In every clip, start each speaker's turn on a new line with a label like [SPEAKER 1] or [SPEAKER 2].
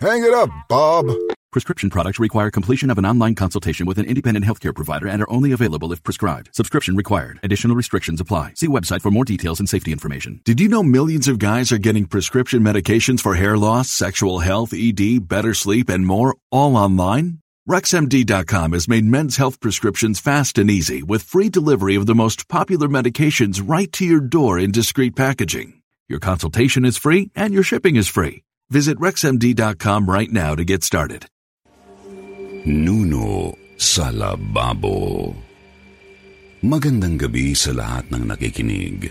[SPEAKER 1] Hang it up, Bob.
[SPEAKER 2] Prescription products require completion of an online consultation with an independent healthcare provider and are only available if prescribed. Subscription required. Additional restrictions apply. See website for more details and safety information.
[SPEAKER 3] Did you know millions of guys are getting prescription medications for hair loss, sexual health, ED, better sleep, and more all online? RexMD.com has made men's health prescriptions fast and easy with free delivery of the most popular medications right to your door in discreet packaging. Your consultation is free and your shipping is free. Visit RexMD.com right now to get started.
[SPEAKER 4] Nuno sa Lababo Magandang gabi sa lahat ng nakikinig.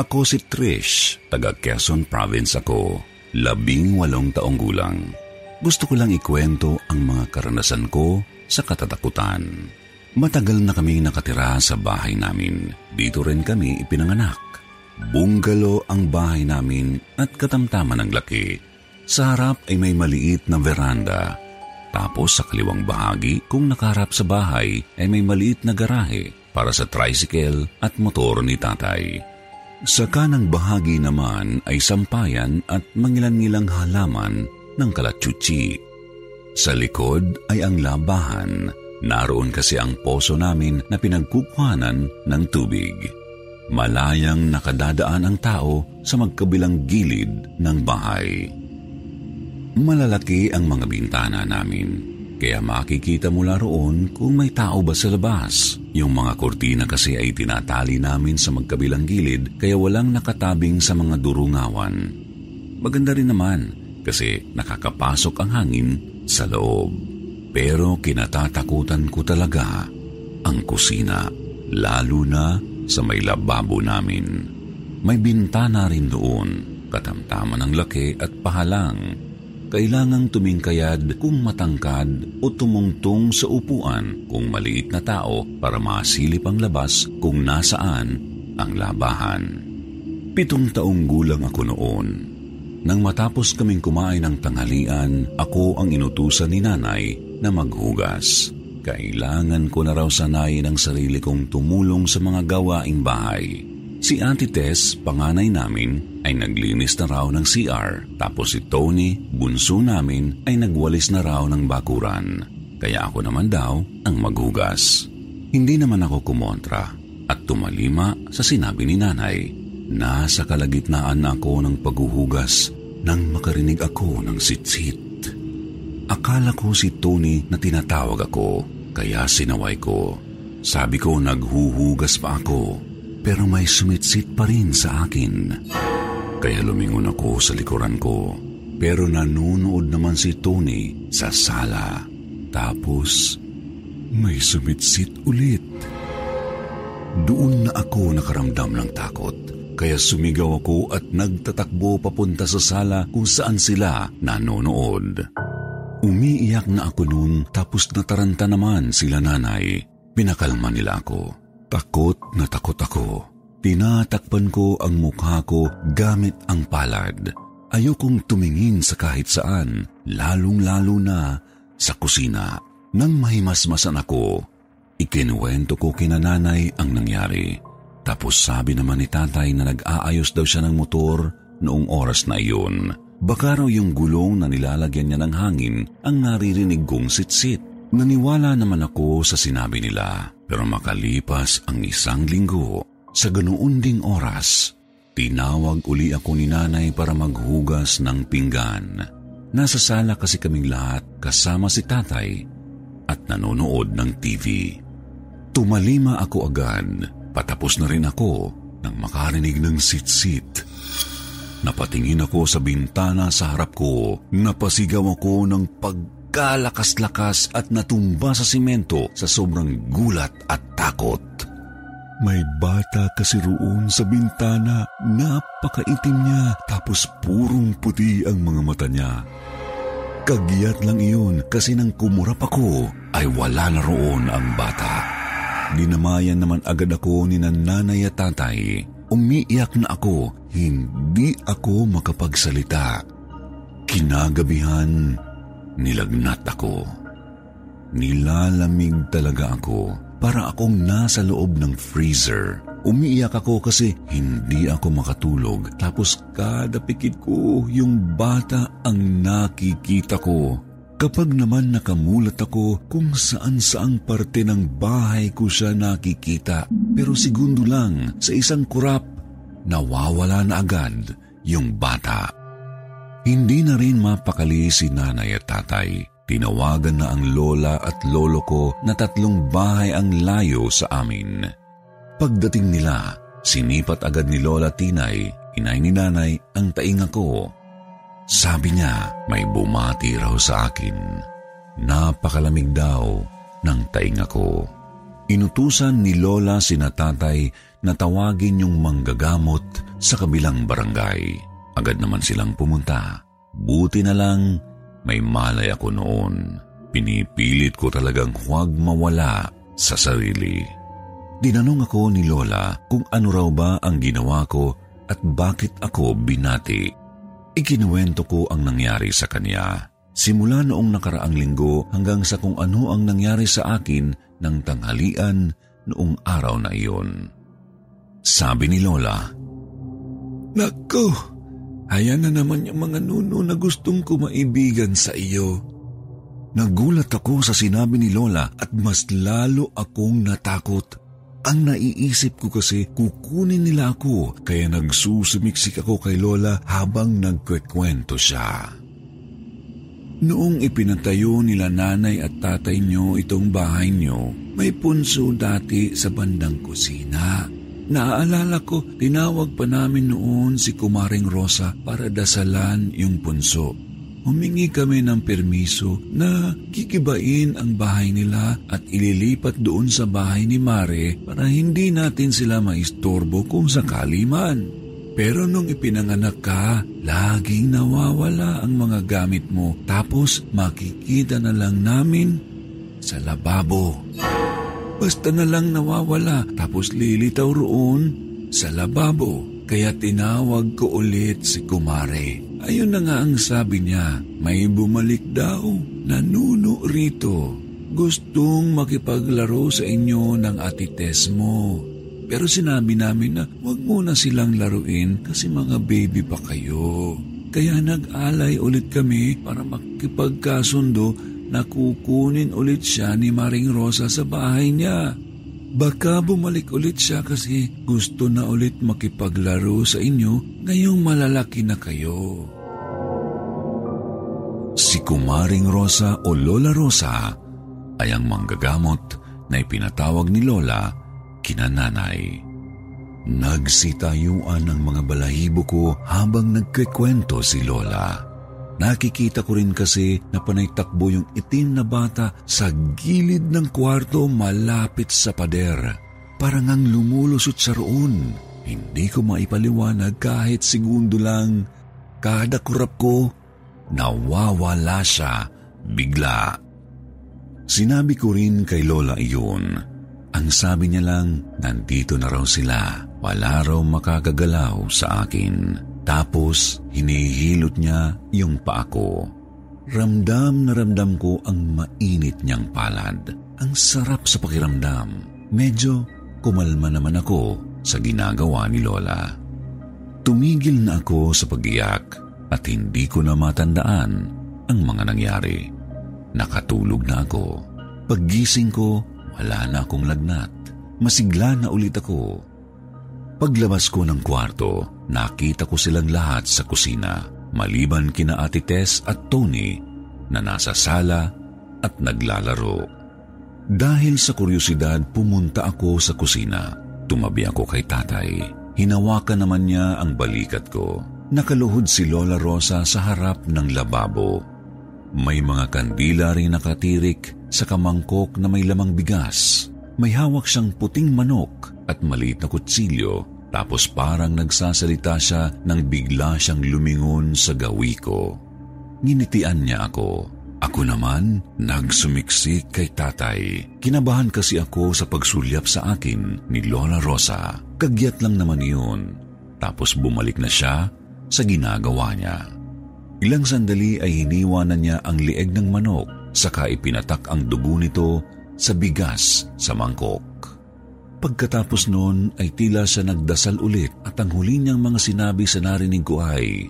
[SPEAKER 4] Ako si Trish, taga Quezon Province ako, labing walong taong gulang. Gusto ko lang ikwento ang mga karanasan ko sa katatakutan. Matagal na kaming nakatira sa bahay namin. Dito rin kami ipinanganak. Bungalo ang bahay namin at katamtaman ng laki. Sa harap ay may maliit na veranda tapos sa kaliwang bahagi, kung nakaharap sa bahay, ay may maliit na garahe para sa tricycle at motor ni tatay. Sa kanang bahagi naman ay sampayan at mangilan-ngilang halaman ng kalatsutsi. Sa likod ay ang labahan. Naroon kasi ang poso namin na pinagkukuhanan ng tubig. Malayang nakadadaan ang tao sa magkabilang gilid ng bahay. Malalaki ang mga bintana namin, kaya makikita mula roon kung may tao ba sa labas. Yung mga kortina kasi ay tinatali namin sa magkabilang gilid kaya walang nakatabing sa mga durungawan. Maganda rin naman kasi nakakapasok ang hangin sa loob. Pero kinatatakutan ko talaga ang kusina, lalo na sa may lababo namin. May bintana rin doon, katamtaman ng laki at pahalang kailangang tumingkayad kung matangkad o tumungtong sa upuan kung maliit na tao para masilip ang labas kung nasaan ang labahan. Pitong taong gulang ako noon. Nang matapos kaming kumain ng tanghalian, ako ang inutusan ni nanay na maghugas. Kailangan ko na raw sanayin ang sarili kong tumulong sa mga gawaing bahay. Si Auntie Tess, panganay namin, ay naglinis na raw ng CR. Tapos si Tony, bunso namin, ay nagwalis na raw ng bakuran. Kaya ako naman daw ang maghugas. Hindi naman ako kumontra at tumalima sa sinabi ni nanay. Nasa kalagitnaan na ako ng paghuhugas nang makarinig ako ng sitsit. Akala ko si Tony na tinatawag ako, kaya sinaway ko. Sabi ko naghuhugas pa ako pero may sumitsit pa rin sa akin. Kaya lumingon ako sa likuran ko. Pero nanunood naman si Tony sa sala. Tapos, may sumitsit ulit. Doon na ako nakaramdam ng takot. Kaya sumigaw ako at nagtatakbo papunta sa sala kung saan sila nanonood. Umiiyak na ako noon tapos nataranta naman sila nanay. Pinakalma nila ako. Takot na takot ako. Tinatakpan ko ang mukha ko gamit ang palad. Ayokong tumingin sa kahit saan, lalong-lalo na sa kusina. Nang mahimasmasan ako, ikinuwento ko kina nanay ang nangyari. Tapos sabi naman ni tatay na nag-aayos daw siya ng motor noong oras na iyon. Baka raw yung gulong na nilalagyan niya ng hangin ang naririnig kong sitsit. Naniwala naman ako sa sinabi nila. Pero makalipas ang isang linggo, sa ganoon ding oras, Tinawag uli ako ni nanay para maghugas ng pinggan. Nasa sala kasi kaming lahat kasama si tatay at nanonood ng TV. Tumalima ako agad. Patapos na rin ako nang makarinig ng sit-sit. Napatingin ako sa bintana sa harap ko. Napasigaw ako ng pagkalakas-lakas at natumba sa simento sa sobrang gulat at takot. May bata kasi roon sa bintana. Napakaitim niya tapos purong puti ang mga mata niya. Kagiyat lang iyon kasi nang kumurap ako ay wala na roon ang bata. Dinamayan naman agad ako ni nanay at tatay. Umiiyak na ako, hindi ako makapagsalita. Kinagabihan, nilagnat ako. Nilalamig talaga ako para akong nasa loob ng freezer. Umiiyak ako kasi hindi ako makatulog. Tapos kada pikit ko, yung bata ang nakikita ko. Kapag naman nakamulat ako kung saan saang parte ng bahay ko siya nakikita. Pero segundo lang, sa isang kurap, nawawala na agad yung bata. Hindi na rin mapakali si nanay at tatay. Tinawagan na ang lola at lolo ko na tatlong bahay ang layo sa amin. Pagdating nila, sinipat agad ni Lola Tinay, inay ni nanay, ang tainga ko. Sabi niya, may bumati raw sa akin. Napakalamig daw ng tainga ko. Inutusan ni Lola si natatay na tawagin yung manggagamot sa kabilang barangay. Agad naman silang pumunta. Buti na lang may malay ako noon. Pinipilit ko talagang huwag mawala sa sarili. Dinanong ako ni Lola kung ano raw ba ang ginawa ko at bakit ako binati. Ikinuwento ko ang nangyari sa kanya. Simula noong nakaraang linggo hanggang sa kung ano ang nangyari sa akin ng tanghalian noong araw na iyon. Sabi ni Lola, Nako, Ayan na naman yung mga nuno na gustong kumaibigan sa iyo. Nagulat ako sa sinabi ni Lola at mas lalo akong natakot. Ang naiisip ko kasi kukunin nila ako kaya nagsusumiksik ako kay Lola habang nagkwekwento siya. Noong ipinatayo nila nanay at tatay niyo itong bahay niyo, may punso dati sa bandang kusina. Naaalala ko, tinawag pa namin noon si Kumaring Rosa para dasalan yung punso. Humingi kami ng permiso na kikibain ang bahay nila at ililipat doon sa bahay ni Mare para hindi natin sila maistorbo kung sakali man. Pero nung ipinanganak ka, laging nawawala ang mga gamit mo tapos makikita na lang namin sa lababo. Basta na lang nawawala tapos lilitaw roon sa lababo. Kaya tinawag ko ulit si Kumare. Ayun na nga ang sabi niya, may bumalik daw, nanuno rito. Gustong makipaglaro sa inyo ng atites mo. Pero sinabi namin na huwag muna silang laruin kasi mga baby pa kayo. Kaya nag-alay ulit kami para makipagkasundo na kukunin ulit siya ni Maring Rosa sa bahay niya. Baka bumalik ulit siya kasi gusto na ulit makipaglaro sa inyo ngayong malalaki na kayo. Si Kumaring Rosa o Lola Rosa ay ang manggagamot na ipinatawag ni Lola kinananay. Nagsitayuan ang mga balahibo ko habang nagkikwento si Lola. Nakikita ko rin kasi na panay takbo yung itim na bata sa gilid ng kwarto malapit sa pader. Parang ang lumulusot sa roon. Hindi ko maipaliwanag kahit segundo lang. Kada kurap ko, nawawala siya bigla. Sinabi ko rin kay Lola iyon. Ang sabi niya lang, nandito na raw sila. Wala raw makakagalaw sa akin. Tapos hinihilot niya yung paa ko. Ramdam na ramdam ko ang mainit niyang palad. Ang sarap sa pakiramdam. Medyo kumalma naman ako sa ginagawa ni Lola. Tumigil na ako sa pagiyak at hindi ko na matandaan ang mga nangyari. Nakatulog na ako. Paggising ko, wala na akong lagnat. Masigla na ulit ako. Paglabas ko ng kwarto, nakita ko silang lahat sa kusina, maliban kina Ate Tess at Tony na nasa sala at naglalaro. Dahil sa kuryosidad, pumunta ako sa kusina. Tumabi ako kay tatay. Hinawakan naman niya ang balikat ko. Nakaluhod si Lola Rosa sa harap ng lababo. May mga kandila rin nakatirik sa kamangkok na may lamang bigas. May hawak siyang puting manok at maliit na kutsilyo tapos parang nagsasalita siya nang bigla siyang lumingon sa gawi ko. Nginitian niya ako. Ako naman, nagsumiksik kay tatay. Kinabahan kasi ako sa pagsulyap sa akin ni Lola Rosa. Kagyat lang naman yun. Tapos bumalik na siya sa ginagawa niya. Ilang sandali ay hiniwanan niya ang lieg ng manok saka ipinatak ang dugo nito sa bigas sa mangkok. Pagkatapos noon ay tila siya nagdasal ulit at ang huli niyang mga sinabi sa narinig ko ay,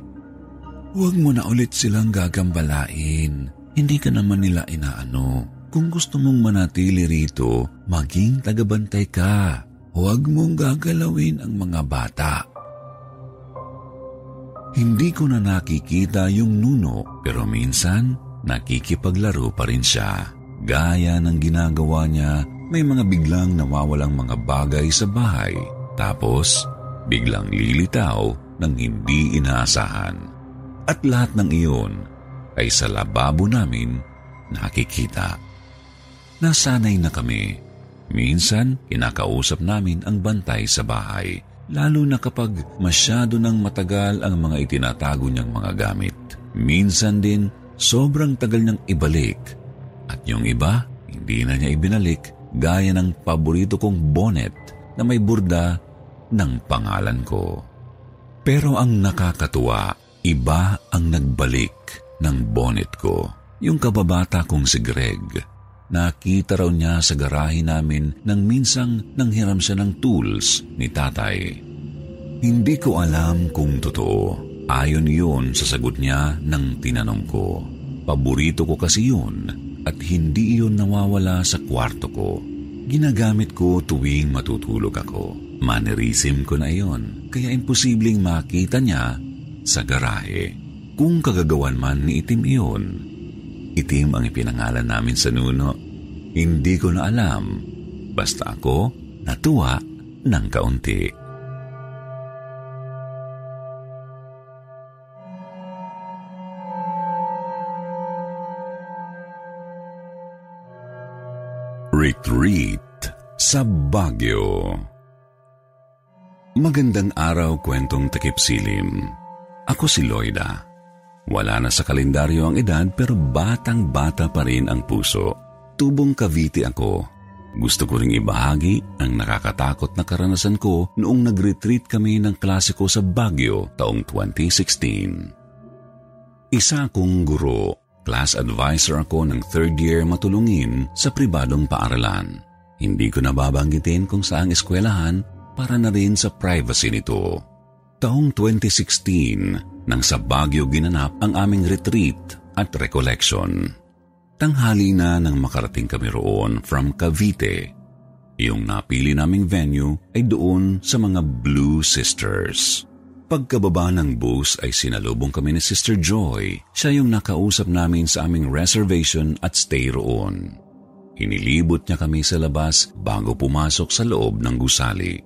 [SPEAKER 4] Huwag mo na ulit silang gagambalain. Hindi ka naman nila inaano. Kung gusto mong manatili rito, maging tagabantay ka. Huwag mong gagalawin ang mga bata. Hindi ko na nakikita yung nuno pero minsan nakikipaglaro pa rin siya. Gaya ng ginagawa niya, may mga biglang nawawalang mga bagay sa bahay. Tapos, biglang lilitaw ng hindi inaasahan. At lahat ng iyon ay sa lababo namin nakikita. Nasanay na kami. Minsan, kinakausap namin ang bantay sa bahay, lalo na kapag masyado nang matagal ang mga itinatago niyang mga gamit. Minsan din, sobrang tagal niyang ibalik. At yung iba, hindi na niya ibinalik gaya ng paborito kong bonnet na may burda ng pangalan ko. Pero ang nakakatuwa Iba ang nagbalik ng bonnet ko. Yung kababata kong si Greg. Nakita raw niya sa garahe namin nang minsang nanghiram siya ng tools ni tatay. Hindi ko alam kung totoo. Ayon yun sa sagot niya nang tinanong ko. Paborito ko kasi yun at hindi iyon nawawala sa kwarto ko. Ginagamit ko tuwing matutulog ako. Mannerism ko na iyon, kaya imposibleng makita niya sa garahe. Kung kagagawan man ni itim iyon, itim ang ipinangalan namin sa nuno. Hindi ko na alam, basta ako natuwa ng kaunti. Retreat sa Baguio Magandang araw kwentong takip silim. Ako si Loida. Wala na sa kalendaryo ang edad pero batang-bata pa rin ang puso. Tubong Cavite ako. Gusto ko ring ibahagi ang nakakatakot na karanasan ko noong nag-retreat kami ng klase ko sa Baguio taong 2016. Isa akong guro, class advisor ako ng third year matulungin sa pribadong paaralan. Hindi ko nababanggitin kung saang eskwelahan para na rin sa privacy nito. Taong 2016 nang sa Baguio ginanap ang aming retreat at recollection. Tanghali na nang makarating kami roon from Cavite. Yung napili naming venue ay doon sa mga Blue Sisters. Pagkababa ng bus ay sinalubong kami ni Sister Joy. Siya yung nakausap namin sa aming reservation at stay roon. Hinilibot niya kami sa labas bago pumasok sa loob ng gusali.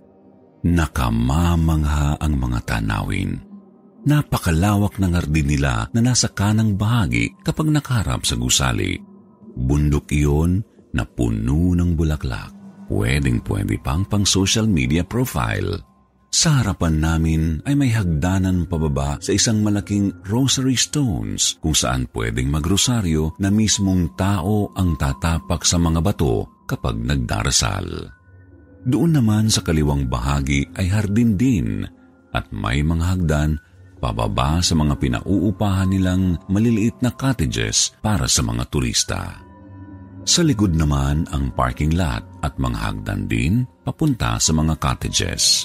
[SPEAKER 4] Nakamamangha ang mga tanawin. Napakalawak ng hardin nila na nasa kanang bahagi kapag nakaharap sa gusali. Bundok iyon na puno ng bulaklak. Pwedeng pwede pang pang social media profile. Sa harapan namin ay may hagdanan pababa sa isang malaking rosary stones kung saan pwedeng magrosaryo na mismong tao ang tatapak sa mga bato kapag nagdarasal. Doon naman sa kaliwang bahagi ay hardin din at may mga hagdan pababa sa mga pinauupahan nilang maliliit na cottages para sa mga turista. Sa likod naman ang parking lot at mga hagdan din papunta sa mga cottages.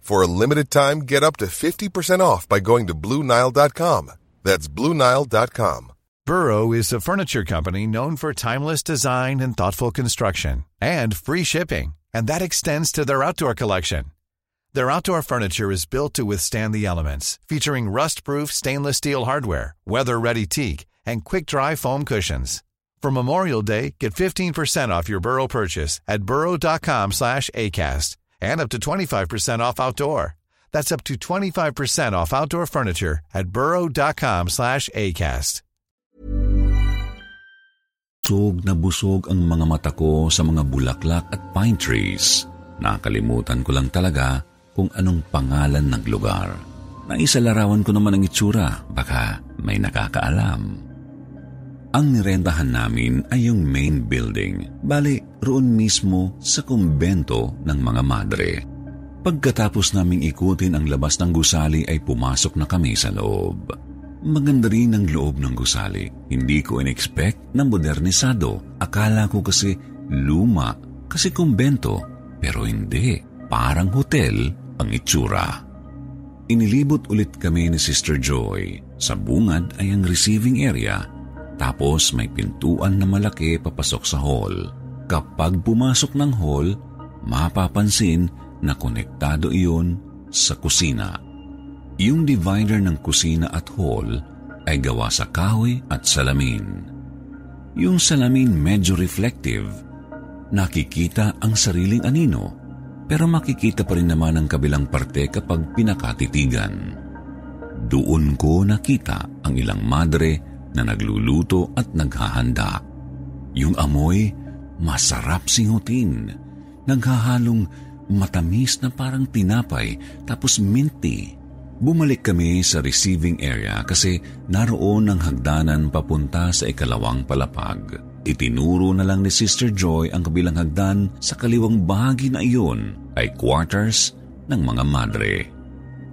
[SPEAKER 5] For a limited time, get up to 50% off by going to Bluenile.com. That's Bluenile.com.
[SPEAKER 6] Burrow is a furniture company known for timeless design and thoughtful construction and free shipping, and that extends to their outdoor collection. Their outdoor furniture is built to withstand the elements, featuring rust-proof stainless steel hardware, weather-ready teak, and quick-dry foam cushions. For Memorial Day, get 15% off your Burrow purchase at burrow.com slash ACAST and up to 25% off outdoor. That's up to 25% off outdoor furniture at burrow.com slash ACAST.
[SPEAKER 4] Busog na busog ang mga mata ko sa mga bulaklak at pine trees. Nakalimutan ko lang talaga kung anong pangalan ng lugar. Naisalarawan ko naman ang itsura, baka may nakakaalam. Ang nirentahan namin ay yung main building. Bali, roon mismo sa kumbento ng mga madre. Pagkatapos naming ikutin ang labas ng gusali ay pumasok na kami sa loob. Maganda rin ang loob ng gusali. Hindi ko in-expect na modernisado. Akala ko kasi luma, kasi kumbento. Pero hindi, parang hotel ang itsura. Inilibot ulit kami ni Sister Joy. Sa bungad ay ang receiving area. Tapos may pintuan na malaki papasok sa hall. Kapag pumasok ng hall, mapapansin na konektado iyon sa kusina. Yung divider ng kusina at hall ay gawa sa kahoy at salamin. Yung salamin medyo reflective. Nakikita ang sariling anino pero makikita pa rin naman ang kabilang parte kapag pinakatitigan. Doon ko nakita ang ilang madre na nagluluto at naghahanda. Yung amoy, masarap singutin. Naghahalong matamis na parang tinapay tapos minty. Bumalik kami sa receiving area kasi naroon ang hagdanan papunta sa ikalawang palapag. Itinuro na lang ni Sister Joy ang kabilang hagdan sa kaliwang bahagi na iyon ay quarters ng mga madre.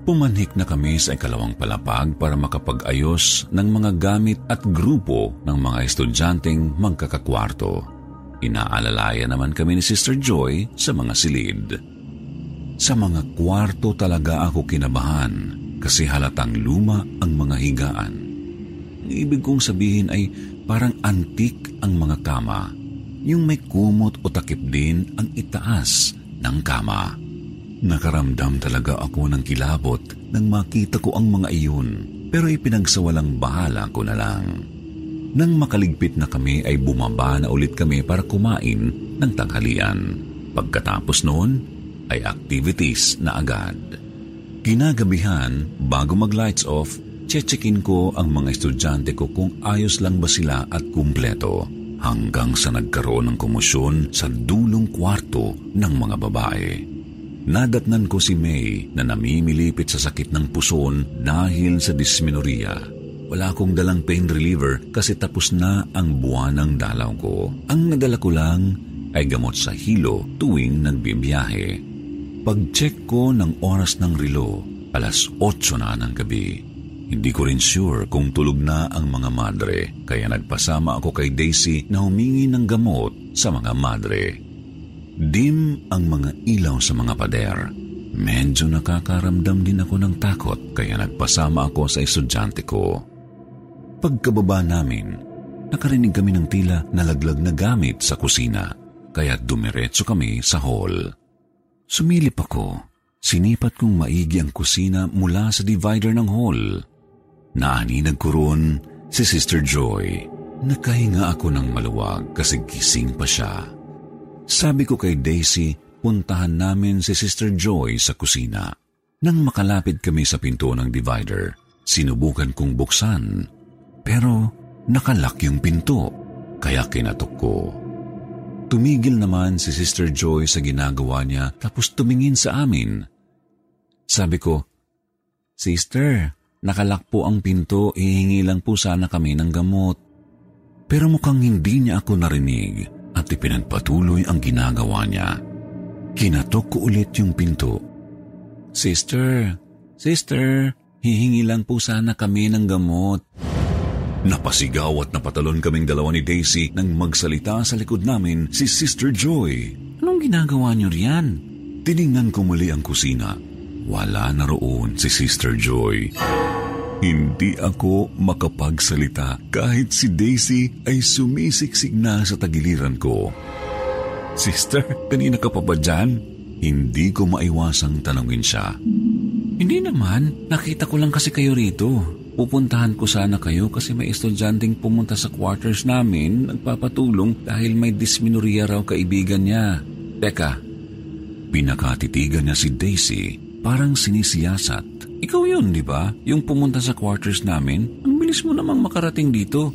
[SPEAKER 4] Pumanhik na kami sa ikalawang palapag para makapag-ayos ng mga gamit at grupo ng mga estudyanteng magkakakwarto. Inaalalaya naman kami ni Sister Joy sa mga silid. Sa mga kwarto talaga ako kinabahan kasi halatang luma ang mga higaan. Ang ibig kong sabihin ay parang antik ang mga kama. Yung may kumot o takip din ang itaas ng kama. Nakaramdam talaga ako ng kilabot nang makita ko ang mga iyon pero ipinagsawalang bahala ko na lang. Nang makaligpit na kami ay bumaba na ulit kami para kumain ng tanghalian. Pagkatapos noon ay activities na agad. Kinagabihan, bago mag-lights off, checkin ko ang mga estudyante ko kung ayos lang ba sila at kumpleto hanggang sa nagkaroon ng komosyon sa dulong kwarto ng mga babae. Nadatnan ko si May na namimilipit sa sakit ng puson dahil sa dysmenorrhea. Wala akong dalang pain reliever kasi tapos na ang buwan ng dalaw ko. Ang nadala ko lang ay gamot sa hilo tuwing nagbibiyahe. Pag-check ko ng oras ng relo, alas 8 na ng gabi. Hindi ko rin sure kung tulog na ang mga madre, kaya nagpasama ako kay Daisy na humingi ng gamot sa mga madre. Dim ang mga ilaw sa mga pader. Medyo nakakaramdam din ako ng takot kaya nagpasama ako sa estudyante ko. Pagkababa namin, nakarinig kami ng tila nalaglag na gamit sa kusina, kaya dumiretso kami sa hall. Sumilip ako. Sinipat kong maigi ang kusina mula sa divider ng hall. Naaninag ko roon si Sister Joy. Nakahinga ako ng maluwag kasi gising pa siya. Sabi ko kay Daisy, puntahan namin si Sister Joy sa kusina. Nang makalapit kami sa pinto ng divider, sinubukan kong buksan. Pero nakalak yung pinto, kaya kinatok ko. Tumigil naman si Sister Joy sa ginagawa niya tapos tumingin sa amin. Sabi ko, Sister, nakalak po ang pinto, ihingi lang po sana kami ng gamot. Pero mukhang hindi niya ako narinig at ipinagpatuloy ang ginagawa niya. Kinatok ko ulit yung pinto. Sister, sister, hihingi lang po sana kami ng gamot. Napasigaw at napatalon kaming dalawa ni Daisy nang magsalita sa likod namin si Sister Joy. Anong ginagawa niyo riyan? Tiningnan ko muli ang kusina. Wala na roon si Sister Joy. Hindi ako makapagsalita kahit si Daisy ay sumisiksik na sa tagiliran ko. Sister, kanina ka pa ba dyan? Hindi ko maiwasang tanongin siya. Hindi naman, nakita ko lang kasi kayo rito. Pupuntahan ko sana kayo kasi may estudyanteng pumunta sa quarters namin nagpapatulong dahil may dysmenorrhea raw kaibigan niya. Teka, pinakatitigan niya si Daisy parang sinisiyasat. Ikaw yun, di ba? Yung pumunta sa quarters namin. Ang bilis mo namang makarating dito.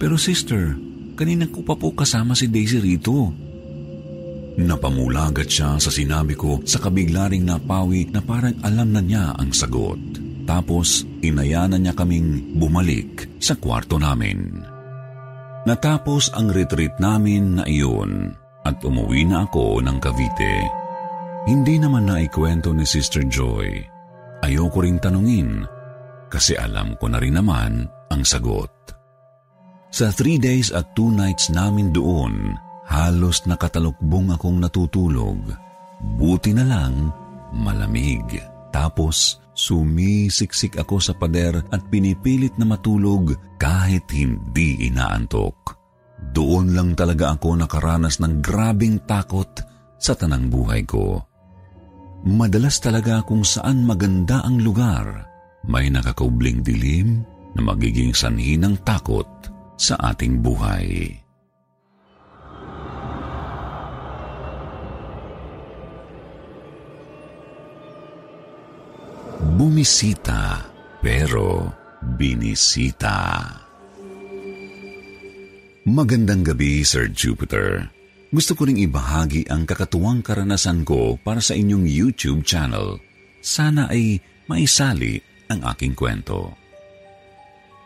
[SPEAKER 4] Pero sister, kanina ko pa po kasama si Daisy rito. Napamulagat siya sa sinabi ko sa kabiglaring napawi na parang alam na niya ang sagot. Tapos inayanan niya kaming bumalik sa kwarto namin. Natapos ang retreat namin na iyon at umuwi na ako ng Cavite. Hindi naman naikwento ni Sister Joy. Ayoko ring tanungin kasi alam ko na rin naman ang sagot. Sa three days at two nights namin doon, halos nakatalukbong akong natutulog. Buti na lang, malamig. Tapos Sumisiksik ako sa pader at pinipilit na matulog kahit hindi inaantok. Doon lang talaga ako nakaranas ng grabing takot sa tanang buhay ko. Madalas talaga kung saan maganda ang lugar, may nakakubling dilim na magiging sanhi ng takot sa ating buhay. Bumisita, pero binisita. Magandang gabi, Sir Jupiter. Gusto ko ring ibahagi ang kakatuwang karanasan ko para sa inyong YouTube channel. Sana ay maisali ang aking kwento.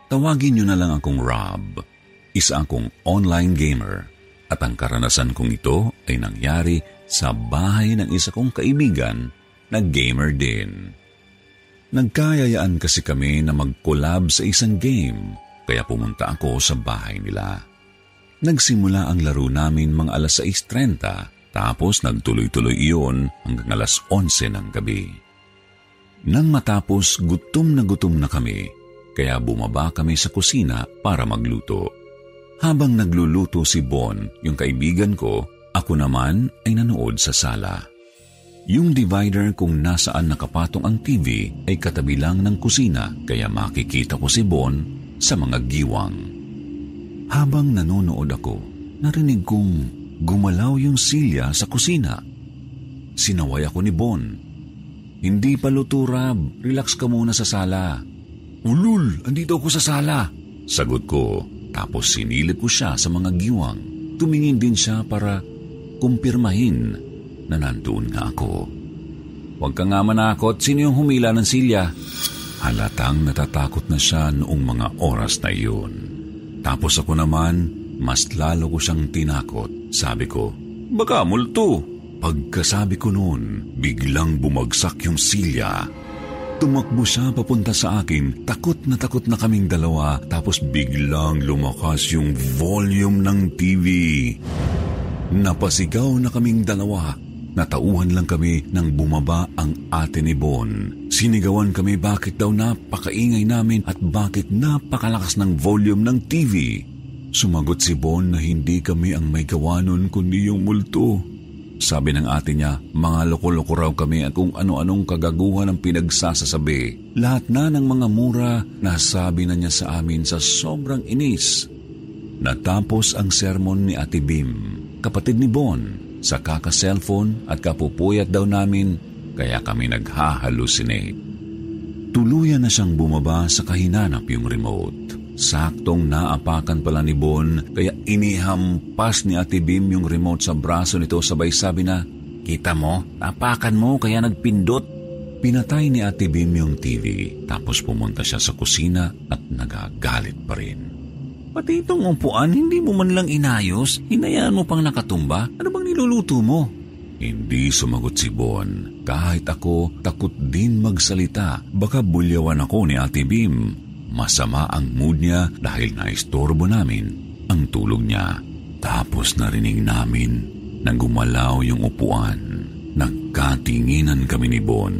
[SPEAKER 4] Tawagin niyo na lang akong Rob. Isa akong online gamer at ang karanasan kong ito ay nangyari sa bahay ng isa kong kaibigan na gamer din. Nagkayayaan kasi kami na mag-collab sa isang game, kaya pumunta ako sa bahay nila. Nagsimula ang laro namin mga alas 6.30, tapos nagtuloy-tuloy iyon hanggang alas 11 ng gabi. Nang matapos, gutom na gutom na kami, kaya bumaba kami sa kusina para magluto. Habang nagluluto si Bon, yung kaibigan ko, ako naman ay nanood sa sala. Yung divider kung nasaan nakapatong ang TV ay katabi lang ng kusina kaya makikita ko si Bon sa mga giwang. Habang nanonood ako, narinig kong gumalaw yung silya sa kusina. Sinaway ako ni Bon. Hindi pa luto, Rab. Relax ka muna sa sala. Ulul, andito ako sa sala. Sagot ko, tapos sinilip ko siya sa mga giwang. Tumingin din siya para kumpirmahin na nandoon nga ako. Huwag ka nga manakot, sino yung humila ng silya? Halatang natatakot na siya noong mga oras na iyon. Tapos ako naman, mas lalo ko siyang tinakot. Sabi ko, baka multo. Pagkasabi ko noon, biglang bumagsak yung silya. Tumakbo siya papunta sa akin, takot na takot na kaming dalawa, tapos biglang lumakas yung volume ng TV. Napasigaw na kaming dalawa Natauhan lang kami nang bumaba ang ate ni Bon. Sinigawan kami bakit daw napakaingay namin at bakit napakalakas ng volume ng TV. Sumagot si Bon na hindi kami ang may gawa nun kundi yung multo. Sabi ng ate niya, mga loko-loko raw kami at kung ano-anong kagaguhan ang pinagsasasabi. Lahat na ng mga mura nasabi na niya sa amin sa sobrang inis. Natapos ang sermon ni Ate Bim, kapatid ni Bon sa kaka-cellphone at kapupuyat daw namin kaya kami naghahalusinate. Tuluyan na siyang bumaba sa kahinanap yung remote. Saktong naapakan pala ni Bon kaya inihampas ni Ate Bim yung remote sa braso nito sabay sabi na, Kita mo, napakan mo kaya nagpindot. Pinatay ni Ate Bim yung TV tapos pumunta siya sa kusina at nagagalit pa rin. Pati itong upuan, hindi mo man lang inayos, hinayaan mo pang nakatumba. Ano bang niluluto mo? Hindi sumagot si Bon. Kahit ako, takot din magsalita. Baka bulyawan ako ni Ate Bim. Masama ang mood niya dahil naistorbo namin ang tulog niya. Tapos narinig namin nang gumalaw yung upuan. Nagkatinginan kami ni Bon.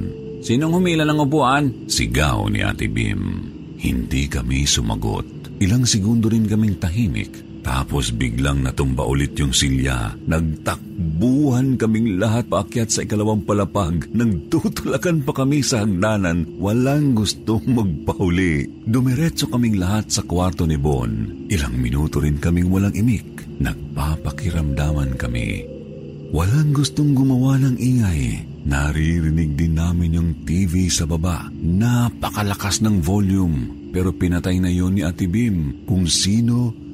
[SPEAKER 4] Sinong humila ng upuan? Sigaw ni Ate Bim. Hindi kami sumagot. Ilang segundo rin kaming tahimik tapos biglang natumba ulit yung silya. Nagtakbuhan kaming lahat paakyat sa ikalawang palapag. Nang tutulakan pa kami sa hagdanan, walang gustong magpahuli. Dumiretso kaming lahat sa kwarto ni Bon. Ilang minuto rin kaming walang imik. Nagpapakiramdaman kami. Walang gustong gumawa ng ingay. Naririnig din namin yung TV sa baba. Napakalakas ng volume. Pero pinatay na yon ni Ate Bim. Kung sino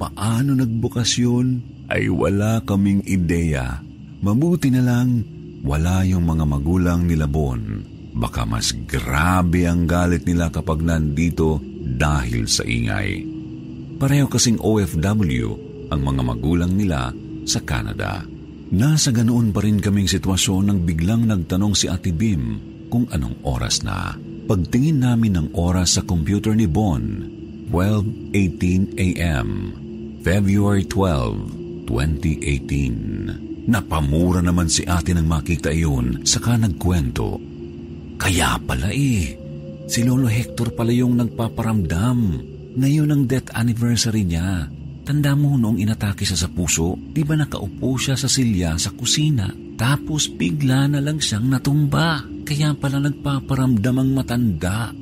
[SPEAKER 4] paano nagbukas yun ay wala kaming ideya. Mabuti na lang wala yung mga magulang ni Labon. Baka mas grabe ang galit nila kapag nandito dahil sa ingay. Pareho kasing OFW ang mga magulang nila sa Canada. Nasa ganoon pa rin kaming sitwasyon nang biglang nagtanong si Ate Bim kung anong oras na. Pagtingin namin ng oras sa computer ni Bon, 12.18 a.m. February 12, 2018. Napamura naman si ate nang makita iyon, saka nagkwento. Kaya pala eh, si Lolo Hector pala yung nagpaparamdam. Ngayon ang death anniversary niya. Tanda mo noong inatake siya sa puso, di ba nakaupo siya sa silya sa kusina? Tapos bigla na lang siyang natumba. Kaya pala nagpaparamdam ang matanda.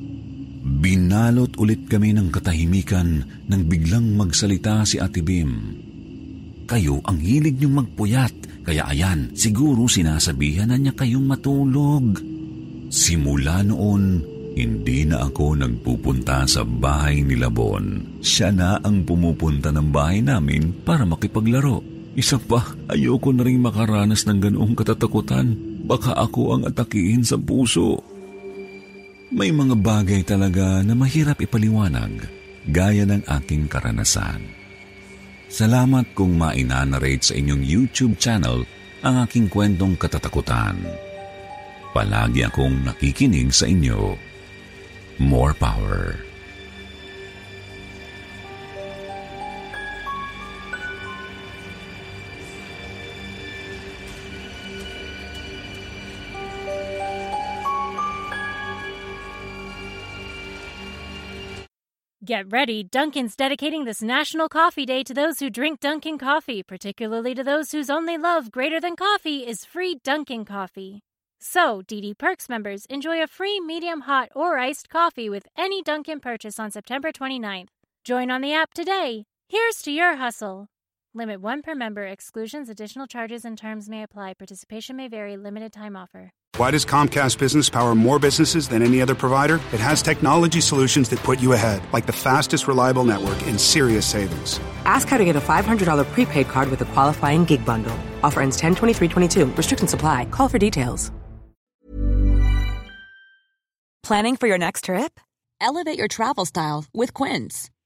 [SPEAKER 4] Binalot ulit kami ng katahimikan nang biglang magsalita si Ate Bim. Kayo ang hilig niyong magpuyat, kaya ayan, siguro sinasabihan na niya kayong matulog. Simula noon, hindi na ako nagpupunta sa bahay ni Labon. Siya na ang pumupunta ng bahay namin para makipaglaro. Isa pa, ayoko na rin makaranas ng ganoong katatakutan. Baka ako ang atakihin sa puso. May mga bagay talaga na mahirap ipaliwanag gaya ng aking karanasan. Salamat kung mainanarate sa inyong YouTube channel ang aking kwentong katatakutan. Palagi akong nakikinig sa inyo. More power.
[SPEAKER 7] Get ready, Dunkin's dedicating this National Coffee Day to those who drink Dunkin' coffee, particularly to those whose only love greater than coffee is free Dunkin' coffee. So, DD Perks members enjoy a free medium hot or iced coffee with any Dunkin' purchase on September 29th. Join on the app today. Here's to your hustle. Limit one per member. Exclusions, additional charges, and terms may apply. Participation may vary. Limited time offer.
[SPEAKER 8] Why does Comcast Business power more businesses than any other provider? It has technology solutions that put you ahead, like the fastest reliable network and serious savings.
[SPEAKER 9] Ask how to get a $500 prepaid card with a qualifying gig bundle. Offer ends 10 23 Restrictions apply. Call for details.
[SPEAKER 10] Planning for your next trip? Elevate your travel style with Quince.